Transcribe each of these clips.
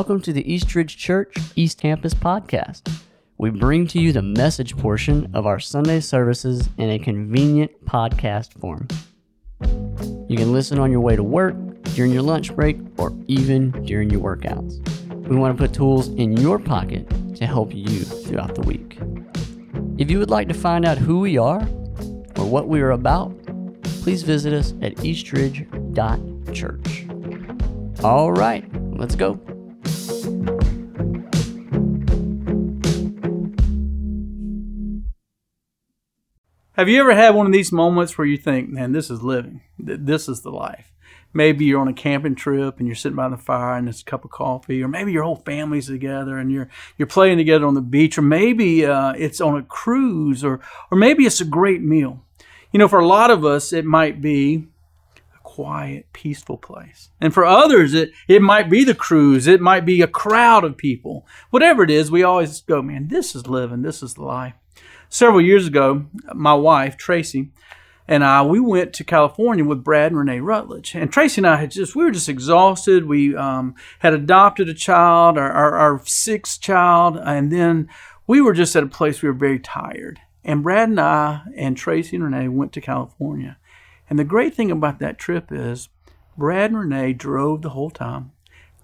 Welcome to the Eastridge Church East Campus podcast. We bring to you the message portion of our Sunday services in a convenient podcast form. You can listen on your way to work, during your lunch break, or even during your workouts. We want to put tools in your pocket to help you throughout the week. If you would like to find out who we are or what we are about, please visit us at eastridge.church. All right, let's go. Have you ever had one of these moments where you think, man, this is living? This is the life? Maybe you're on a camping trip and you're sitting by the fire and it's a cup of coffee, or maybe your whole family's together and you're you're playing together on the beach, or maybe uh, it's on a cruise, or or maybe it's a great meal. You know, for a lot of us, it might be quiet, peaceful place, and for others, it it might be the cruise, it might be a crowd of people. Whatever it is, we always go, man, this is living, this is the life. Several years ago, my wife Tracy and I we went to California with Brad and Renee Rutledge. And Tracy and I had just we were just exhausted. We um, had adopted a child, our, our, our sixth child, and then we were just at a place we were very tired. And Brad and I and Tracy and Renee went to California. And the great thing about that trip is Brad and Renee drove the whole time.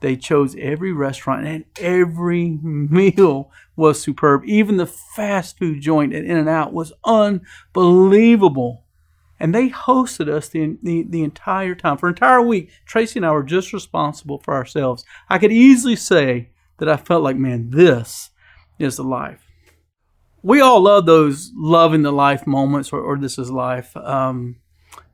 They chose every restaurant and every meal was superb. Even the fast food joint at In N Out was unbelievable. And they hosted us the, the, the entire time. For an entire week, Tracy and I were just responsible for ourselves. I could easily say that I felt like, man, this is the life. We all love those loving the life moments, or, or this is life. Um,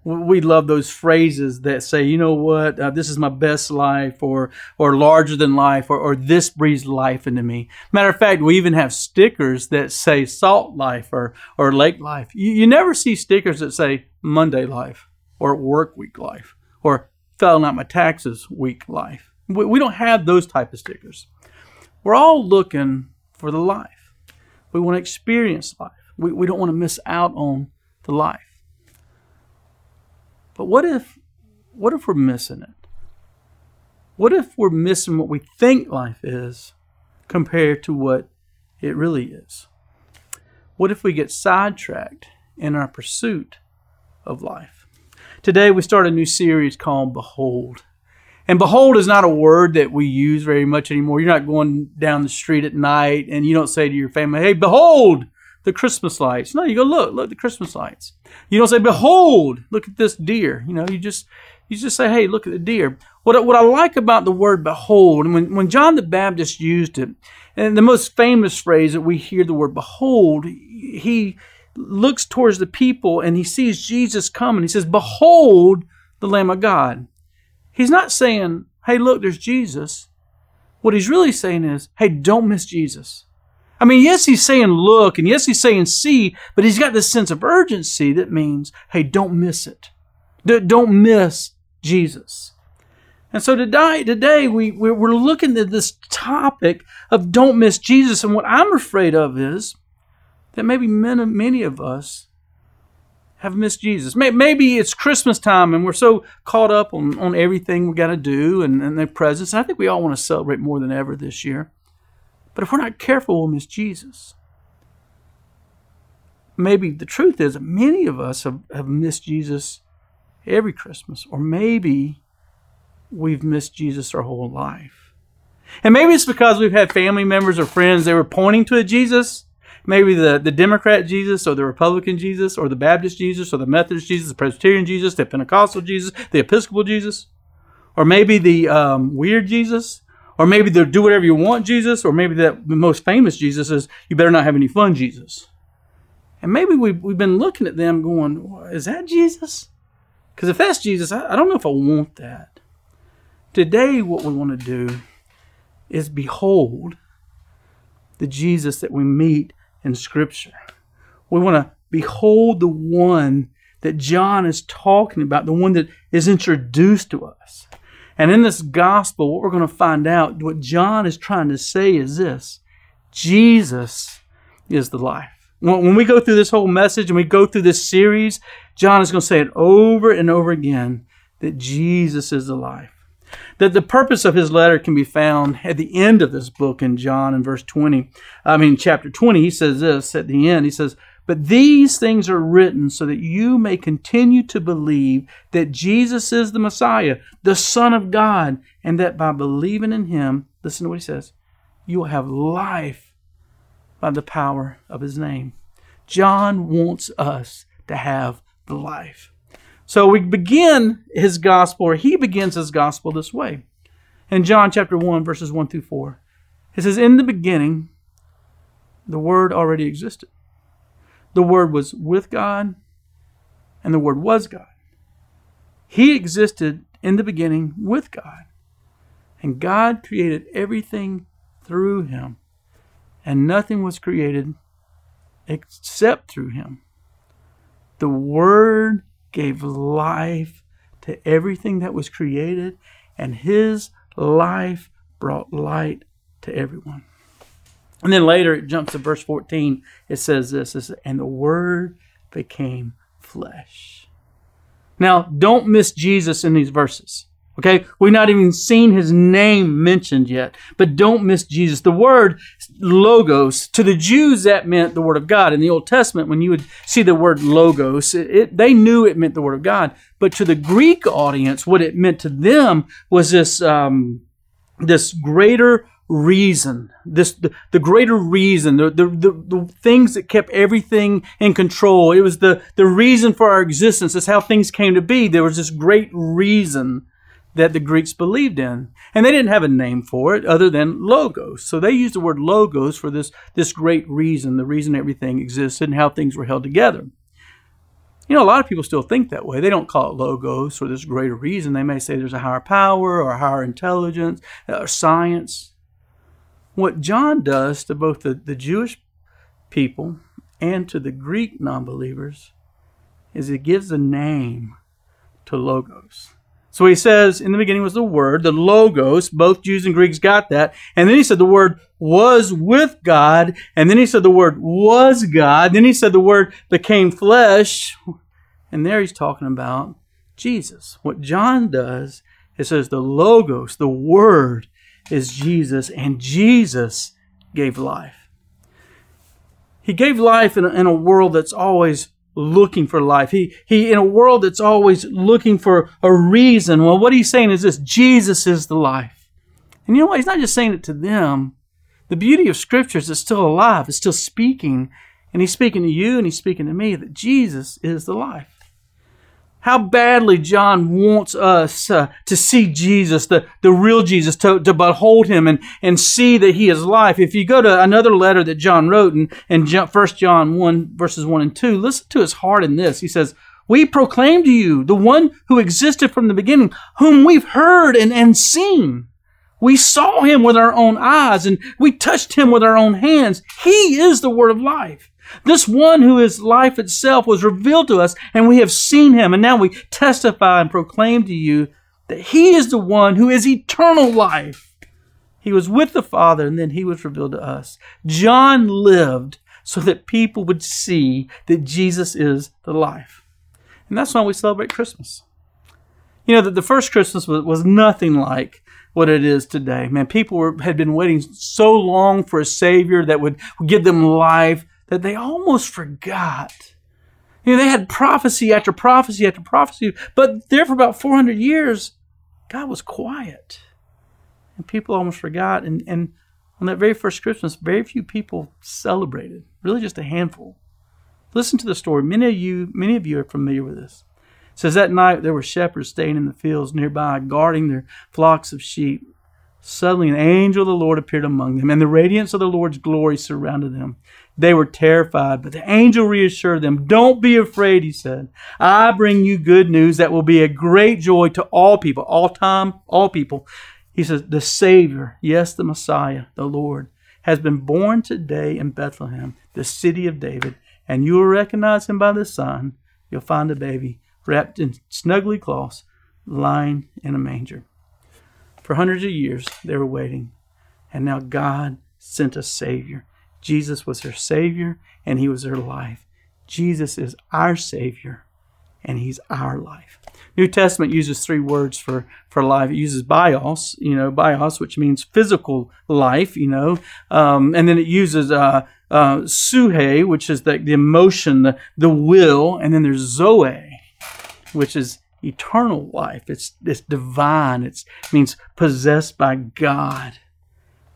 we love those phrases that say, you know what, uh, this is my best life, or or larger than life, or, or this breathes life into me. Matter of fact, we even have stickers that say salt life or or lake life. You, you never see stickers that say Monday life or work week life or filling out my taxes week life. We, we don't have those type of stickers. We're all looking for the life. We want to experience life. We, we don't want to miss out on the life. But what if what if we're missing it? What if we're missing what we think life is compared to what it really is? What if we get sidetracked in our pursuit of life? Today we start a new series called Behold. And behold is not a word that we use very much anymore. You're not going down the street at night and you don't say to your family, hey, behold, the Christmas lights. No, you go look, look the Christmas lights. You don't say, "Behold, look at this deer." You know, you just you just say, "Hey, look at the deer." What what I like about the word "behold," and when when John the Baptist used it, and the most famous phrase that we hear the word "behold," he looks towards the people and he sees Jesus coming. He says, "Behold, the Lamb of God." He's not saying, "Hey, look, there's Jesus." What he's really saying is, "Hey, don't miss Jesus." I mean, yes, he's saying look, and yes, he's saying see, but he's got this sense of urgency that means, hey, don't miss it. Don't miss Jesus. And so today, today we, we're looking at this topic of don't miss Jesus. And what I'm afraid of is that maybe many, many of us have missed Jesus. Maybe it's Christmas time and we're so caught up on, on everything we got to do and, and the presents. And I think we all want to celebrate more than ever this year. But if we're not careful, we'll miss Jesus. Maybe the truth is many of us have, have missed Jesus every Christmas, or maybe we've missed Jesus our whole life. And maybe it's because we've had family members or friends that were pointing to a Jesus. Maybe the, the Democrat Jesus, or the Republican Jesus, or the Baptist Jesus, or the Methodist Jesus, the Presbyterian Jesus, the Pentecostal Jesus, the Episcopal Jesus, or maybe the um, weird Jesus, or maybe the do whatever you want Jesus, or maybe that the most famous Jesus is you better not have any fun Jesus. And maybe we've, we've been looking at them going, is that Jesus? Because if that's Jesus, I, I don't know if I want that. Today, what we want to do is behold the Jesus that we meet in Scripture. We want to behold the one that John is talking about, the one that is introduced to us. And in this gospel, what we're going to find out, what John is trying to say is this Jesus is the life. When we go through this whole message and we go through this series, John is going to say it over and over again that Jesus is the life. That the purpose of his letter can be found at the end of this book in John in verse 20. I mean, chapter 20, he says this at the end. He says, But these things are written so that you may continue to believe that Jesus is the Messiah, the Son of God, and that by believing in him, listen to what he says, you will have life by the power of his name. John wants us to have the life. So we begin his gospel, or he begins his gospel this way. In John chapter 1, verses 1 through 4, it says, In the beginning, the Word already existed. The Word was with God, and the Word was God. He existed in the beginning with God. And God created everything through him, and nothing was created except through him. The Word gave life to everything that was created, and his life brought light to everyone. And then later it jumps to verse 14. It says this, says, and the Word became flesh. Now, don't miss Jesus in these verses. Okay, we've not even seen his name mentioned yet, but don't miss Jesus. The word logos, to the Jews, that meant the word of God. In the Old Testament, when you would see the word logos, it, it, they knew it meant the word of God. But to the Greek audience, what it meant to them was this, um, this greater reason, this the, the greater reason, the, the, the, the, things that kept everything in control. It was the, the reason for our existence. It's how things came to be. There was this great reason that the Greeks believed in. And they didn't have a name for it other than logos. So they used the word logos for this, this great reason, the reason everything existed and how things were held together. You know, a lot of people still think that way. They don't call it logos for this greater reason. They may say there's a higher power or a higher intelligence or science. What John does to both the, the Jewish people and to the Greek non believers is he gives a name to logos. So he says, in the beginning was the Word, the Logos. Both Jews and Greeks got that. And then he said the Word was with God. And then he said the Word was God. Then he said the Word became flesh. And there he's talking about Jesus. What John does, it says the Logos, the Word, is Jesus. And Jesus gave life. He gave life in a, in a world that's always looking for life. He, he, in a world that's always looking for a reason. Well, what he's saying is this Jesus is the life. And you know what? He's not just saying it to them. The beauty of Scripture is it's still alive, it's still speaking. And he's speaking to you and he's speaking to me that Jesus is the life how badly John wants us uh, to see Jesus, the, the real Jesus, to, to behold him and, and see that he is life. If you go to another letter that John wrote in, in 1 John 1, verses 1 and 2, listen to his heart in this. He says, We proclaim to you the one who existed from the beginning, whom we've heard and, and seen. We saw him with our own eyes and we touched him with our own hands. He is the word of life. This one who is life itself was revealed to us, and we have seen him, and now we testify and proclaim to you that he is the one who is eternal life. He was with the Father, and then he was revealed to us. John lived so that people would see that Jesus is the life. And that's why we celebrate Christmas. You know, that the first Christmas was, was nothing like what it is today. Man, people were, had been waiting so long for a Savior that would give them life that they almost forgot. You know, they had prophecy after prophecy after prophecy, but there for about 400 years, God was quiet. And people almost forgot. And, and on that very first Christmas, very few people celebrated, really just a handful. Listen to the story. Many of you, many of you are familiar with this. It says that night there were shepherds staying in the fields nearby, guarding their flocks of sheep. Suddenly an angel of the Lord appeared among them, and the radiance of the Lord's glory surrounded them. They were terrified, but the angel reassured them. Don't be afraid, he said. I bring you good news that will be a great joy to all people, all time, all people. He says, The Savior, yes, the Messiah, the Lord, has been born today in Bethlehem, the city of David, and you will recognize him by the sign. You'll find a baby wrapped in snuggly cloths, lying in a manger. For hundreds of years, they were waiting, and now God sent a Savior Jesus was their Savior and He was their life. Jesus is our Savior and He's our life. New Testament uses three words for, for life. It uses bios, you know, bios, which means physical life, you know, um, and then it uses uh, uh, psuche, which is the, the emotion, the, the will, and then there's zoe, which is eternal life. It's, it's divine. It means possessed by God.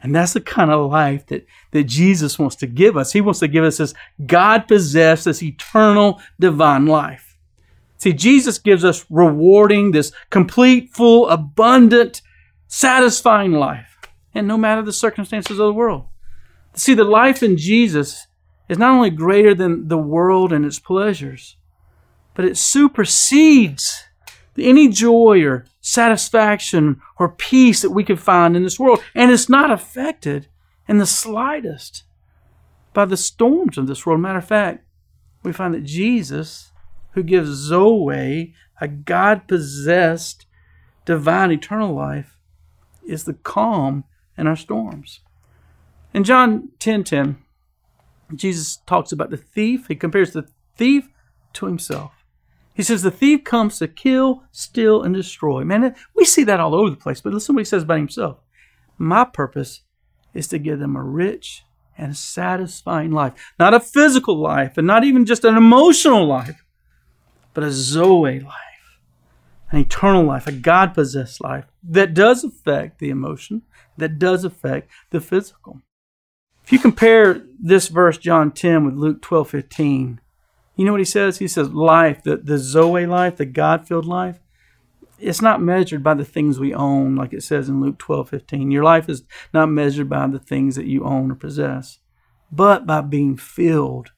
And that's the kind of life that, that Jesus wants to give us. He wants to give us this God possessed, this eternal divine life. See, Jesus gives us rewarding, this complete, full, abundant, satisfying life. And no matter the circumstances of the world. See, the life in Jesus is not only greater than the world and its pleasures, but it supersedes any joy or satisfaction or peace that we could find in this world. And it's not affected in the slightest by the storms of this world. Matter of fact, we find that Jesus, who gives Zoe, a God possessed, divine, eternal life, is the calm in our storms. In John 10 10, Jesus talks about the thief. He compares the thief to himself. He says the thief comes to kill, steal, and destroy. Man, we see that all over the place, but listen what he says about himself. My purpose is to give them a rich and satisfying life. Not a physical life, and not even just an emotional life, but a Zoe life, an eternal life, a God possessed life that does affect the emotion, that does affect the physical. If you compare this verse, John 10, with Luke 12 15, you know what he says? He says, life, the, the Zoe life, the God filled life, it's not measured by the things we own, like it says in Luke 12 15. Your life is not measured by the things that you own or possess, but by being filled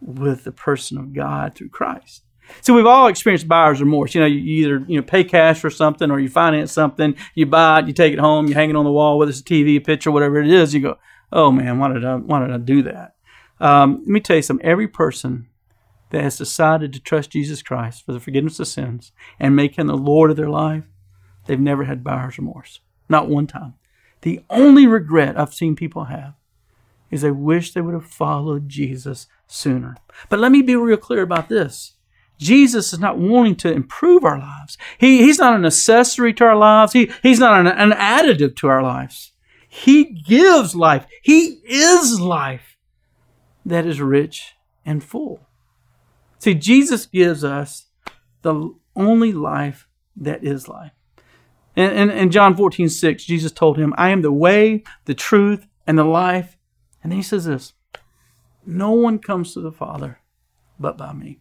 with the person of God through Christ. So we've all experienced buyer's remorse. You know, you either you know pay cash for something or you finance something, you buy it, you take it home, you hang it on the wall, whether it's a TV, a picture, whatever it is. You go, oh man, why did I why did I do that? Um, let me tell you something. Every person that has decided to trust Jesus Christ for the forgiveness of sins and make him the Lord of their life, they've never had buyer's remorse. Not one time. The only regret I've seen people have is they wish they would have followed Jesus sooner. But let me be real clear about this. Jesus is not wanting to improve our lives. He, he's not an accessory to our lives. He, he's not an, an additive to our lives. He gives life. He is life that is rich and full. See, Jesus gives us the only life that is life. And in John 14, 6, Jesus told him, I am the way, the truth, and the life. And then he says this No one comes to the Father but by me.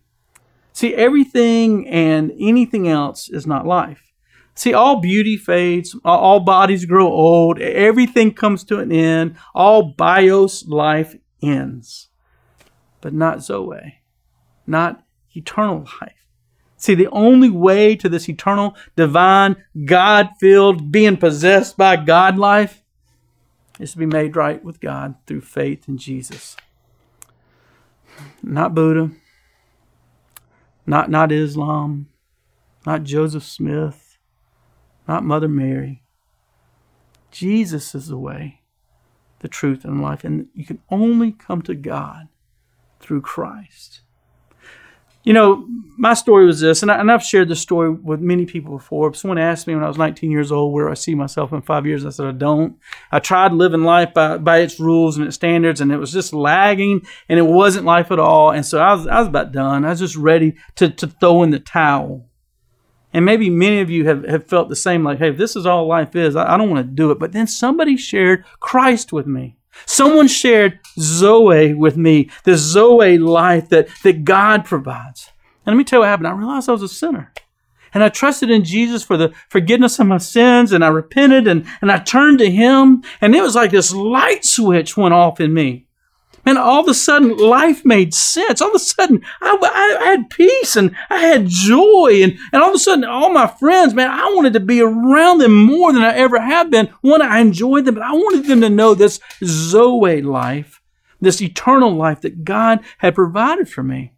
See, everything and anything else is not life. See, all beauty fades, all bodies grow old, everything comes to an end, all bios life ends, but not Zoe not eternal life. See, the only way to this eternal, divine, God filled, being possessed by God life is to be made right with God through faith in Jesus. Not Buddha, not, not Islam, not Joseph Smith, not Mother Mary. Jesus is the way, the truth, and life. And you can only come to God through Christ. You know, my story was this, and, I, I've shared this story with many people before. Someone asked me when I was 19 years old where I see myself in five years. I said, I don't. I tried living life by, by its rules and its standards, and it was just lagging, and it wasn't life at all. And so I was, I was about done. I was just ready to, to throw in the towel. And maybe many of you have, have felt the same like, hey, if this is all life is, I, I don't want to do it. But then somebody shared Christ with me. Someone shared Zoe with me, the Zoe life that, that God provides. And let me tell you what happened. I realized I was a sinner. And I trusted in Jesus for the forgiveness of my sins, and I repented and, and I turned to Him. And it was like this light switch went off in me. Man, all of a sudden life made sense. All of a sudden I, I, I, had peace and I had joy. And, and all of a sudden all my friends, man, I wanted to be around them more than I ever have been. One, I enjoyed them, but I wanted them to know this Zoe life, this eternal life that God had provided for me.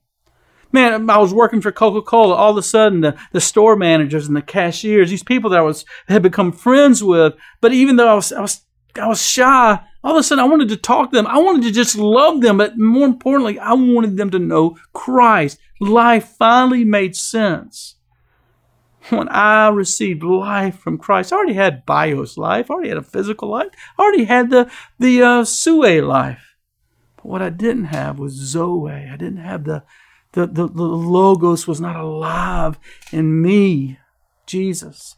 Man, I was working for Coca Cola. All of a sudden, the, the store managers and the cashiers, these people that I was had become friends with, but even though I was, I was I was shy all of a sudden I wanted to talk to them. I wanted to just love them, but more importantly, I wanted them to know Christ. Life finally made sense when I received life from Christ. I already had bios life, I already had a physical life, I already had the the uh, sue life. But what I didn't have was zoe. I didn't have the the, the, the logos was not alive in me, Jesus.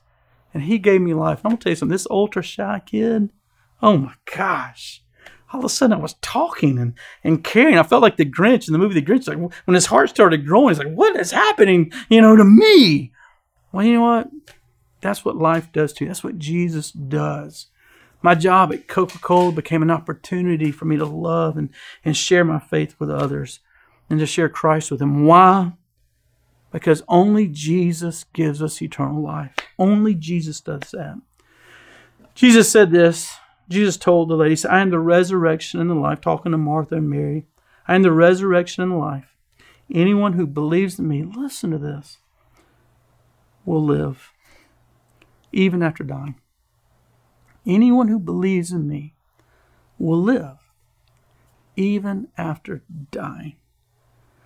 And he gave me life. I'm gonna tell you something, this ultra shy kid, oh my gosh. All of a sudden I was talking and, and caring. I felt like the Grinch in the movie The Grinch. Like when his heart started growing, he's like, what is happening, you know, to me? Well, you know what? That's what life does to you. That's what Jesus does. My job at Coca Cola became an opportunity for me to love and, and share my faith with others and to share Christ with them. Why? Because only Jesus gives us eternal life. Only Jesus does that. Jesus said this. Jesus told the lady, I am the resurrection and the life, talking to Martha and Mary. I am the resurrection and the life. Anyone who believes in me, listen to this, will live even after dying. Anyone who believes in me will live even after dying.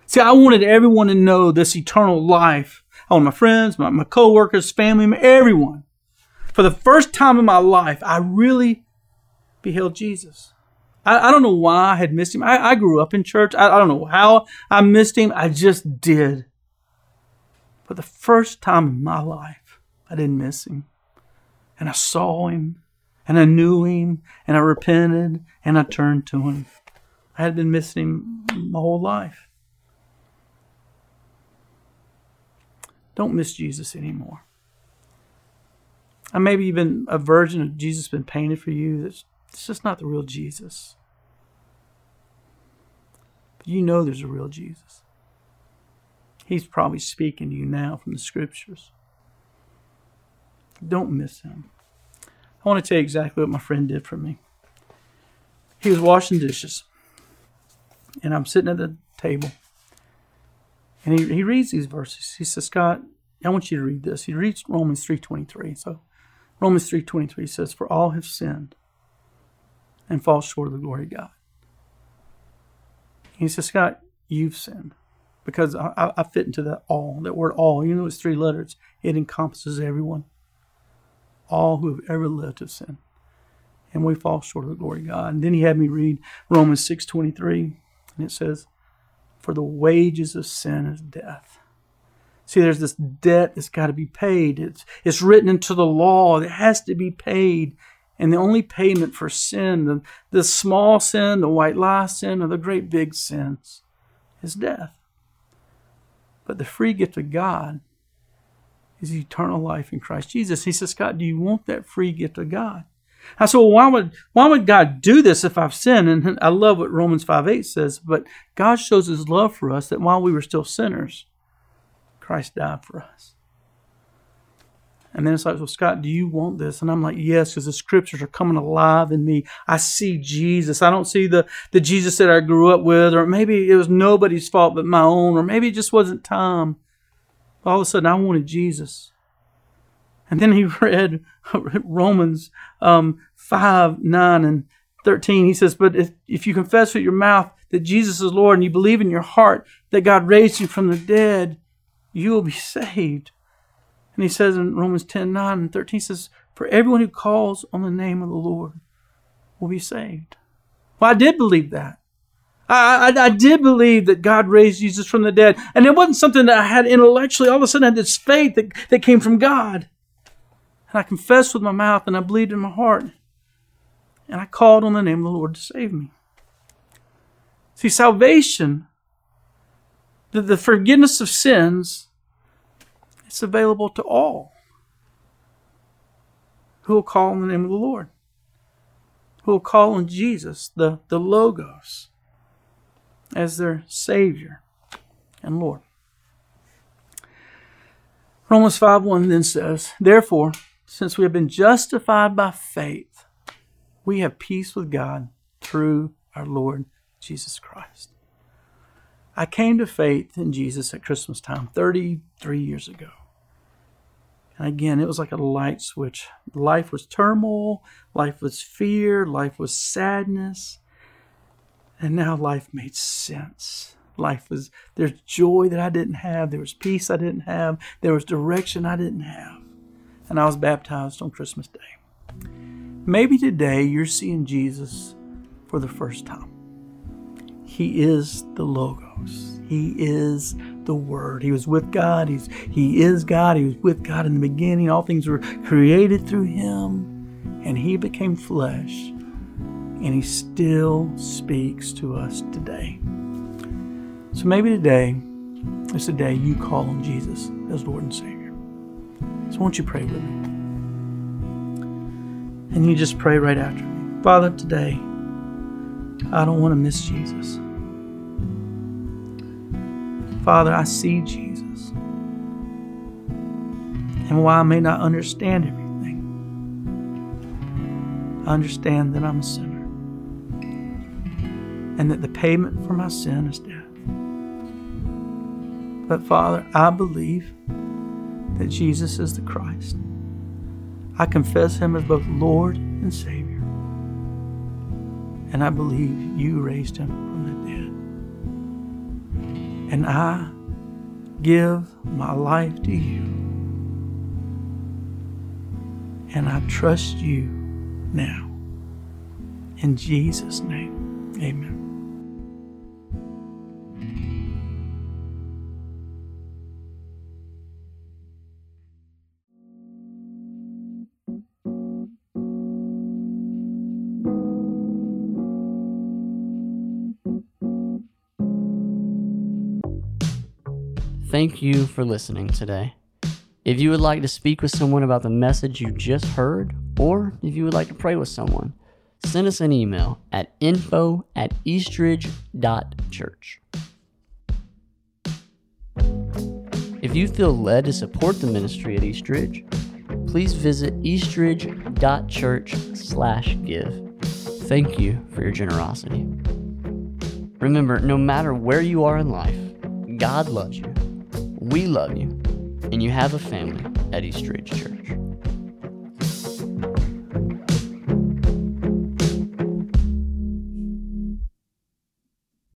See, I wanted everyone to know this eternal life. I want my friends, my, my co-workers, family, everyone. For the first time in my life, I really beheld Jesus. I, I don't know why I had missed him. I, I grew up in church. I, I don't know how I missed him. I just did. For the first time in my life, I didn't miss him. And I saw him, and I knew him, and I repented, and I turned to him. I had been missing him my whole life. Don't miss Jesus anymore. And maybe even a version of Jesus been painted for you that's it's just not the real Jesus. But you know there's a real Jesus. He's probably speaking to you now from the scriptures. Don't miss him. I want to tell you exactly what my friend did for me. He was washing dishes, and I'm sitting at the table, and he, he reads these verses. He says, Scott, I want you to read this. He reads Romans 3.23. So Romans 3.23 says, For all have sinned and fall short of the glory of God. He says, Scott, you've sinned because I, I fit into that all, that word all. You know, it's three letters. It encompasses everyone. All who have ever lived have sinned. And we fall short of the glory of God. And then he had me read Romans 6.23, and it says, For the wages of sin is death. See, there's this debt that's got to be paid. It's, it's written into the law. It has to be paid. And the only payment for sin, the, the small sin, the white lie sin, or the great big sins, is death. But the free gift of God is eternal life in Christ Jesus. He says, Scott, do you want that free gift of God? I said, well, why would, why would God do this if I've sinned? And I love what Romans 5 8 says, but God shows his love for us that while we were still sinners, Christ died for us. And then it's like, well, Scott, do you want this? And I'm like, yes, because the scriptures are coming alive in me. I see Jesus. I don't see the, the Jesus that I grew up with, or maybe it was nobody's fault but my own, or maybe it just wasn't time. All of a sudden, I wanted Jesus. And then he read Romans um, 5, 9, and 13. He says, But if, if you confess with your mouth that Jesus is Lord and you believe in your heart that God raised him from the dead, you will be saved. And he says in Romans 10 9 and 13, he says, For everyone who calls on the name of the Lord will be saved. Well, I did believe that. I, I, I, did believe that God raised Jesus from the dead. And it wasn't something that I had intellectually. All of a sudden, I had this faith that, that came from God. And I confessed with my mouth and I believed in my heart. And I called on the name of the Lord to save me. See, salvation, the, the forgiveness of sins, it's available to all who will call on the name of the Lord, who will call on Jesus, the, the Logos, as their Savior and Lord. Romans 5 1 then says, Therefore, since we have been justified by faith, we have peace with God through our Lord Jesus Christ. I came to faith in Jesus at Christmas time 33 years ago. And again, it was like a light switch. Life was turmoil, life was fear, life was sadness. And now life made sense. Life was, there's joy that I didn't have, there was peace I didn't have, there was direction I didn't have. And I was baptized on Christmas Day. Maybe today you're seeing Jesus for the first time. He is the Logos. He is the Word. He was with God. He's, he is God. He was with God in the beginning. All things were created through Him. And He became flesh. And He still speaks to us today. So maybe today is the day you call on Jesus as Lord and Savior. So won't you pray with me? And you just pray right after me. Father, today, I don't want to miss Jesus. Father, I see Jesus. And while I may not understand everything, I understand that I'm a sinner and that the payment for my sin is death. But Father, I believe that Jesus is the Christ. I confess him as both Lord and Savior. And I believe you raised him from the dead. And I give my life to you. And I trust you now. In Jesus' name, amen. Thank you for listening today. If you would like to speak with someone about the message you just heard, or if you would like to pray with someone, send us an email at info at eastridge.church. If you feel led to support the ministry at Eastridge, please visit eastridge.church slash give. Thank you for your generosity. Remember, no matter where you are in life, God loves you we love you, and you have a family at Eastridge Church.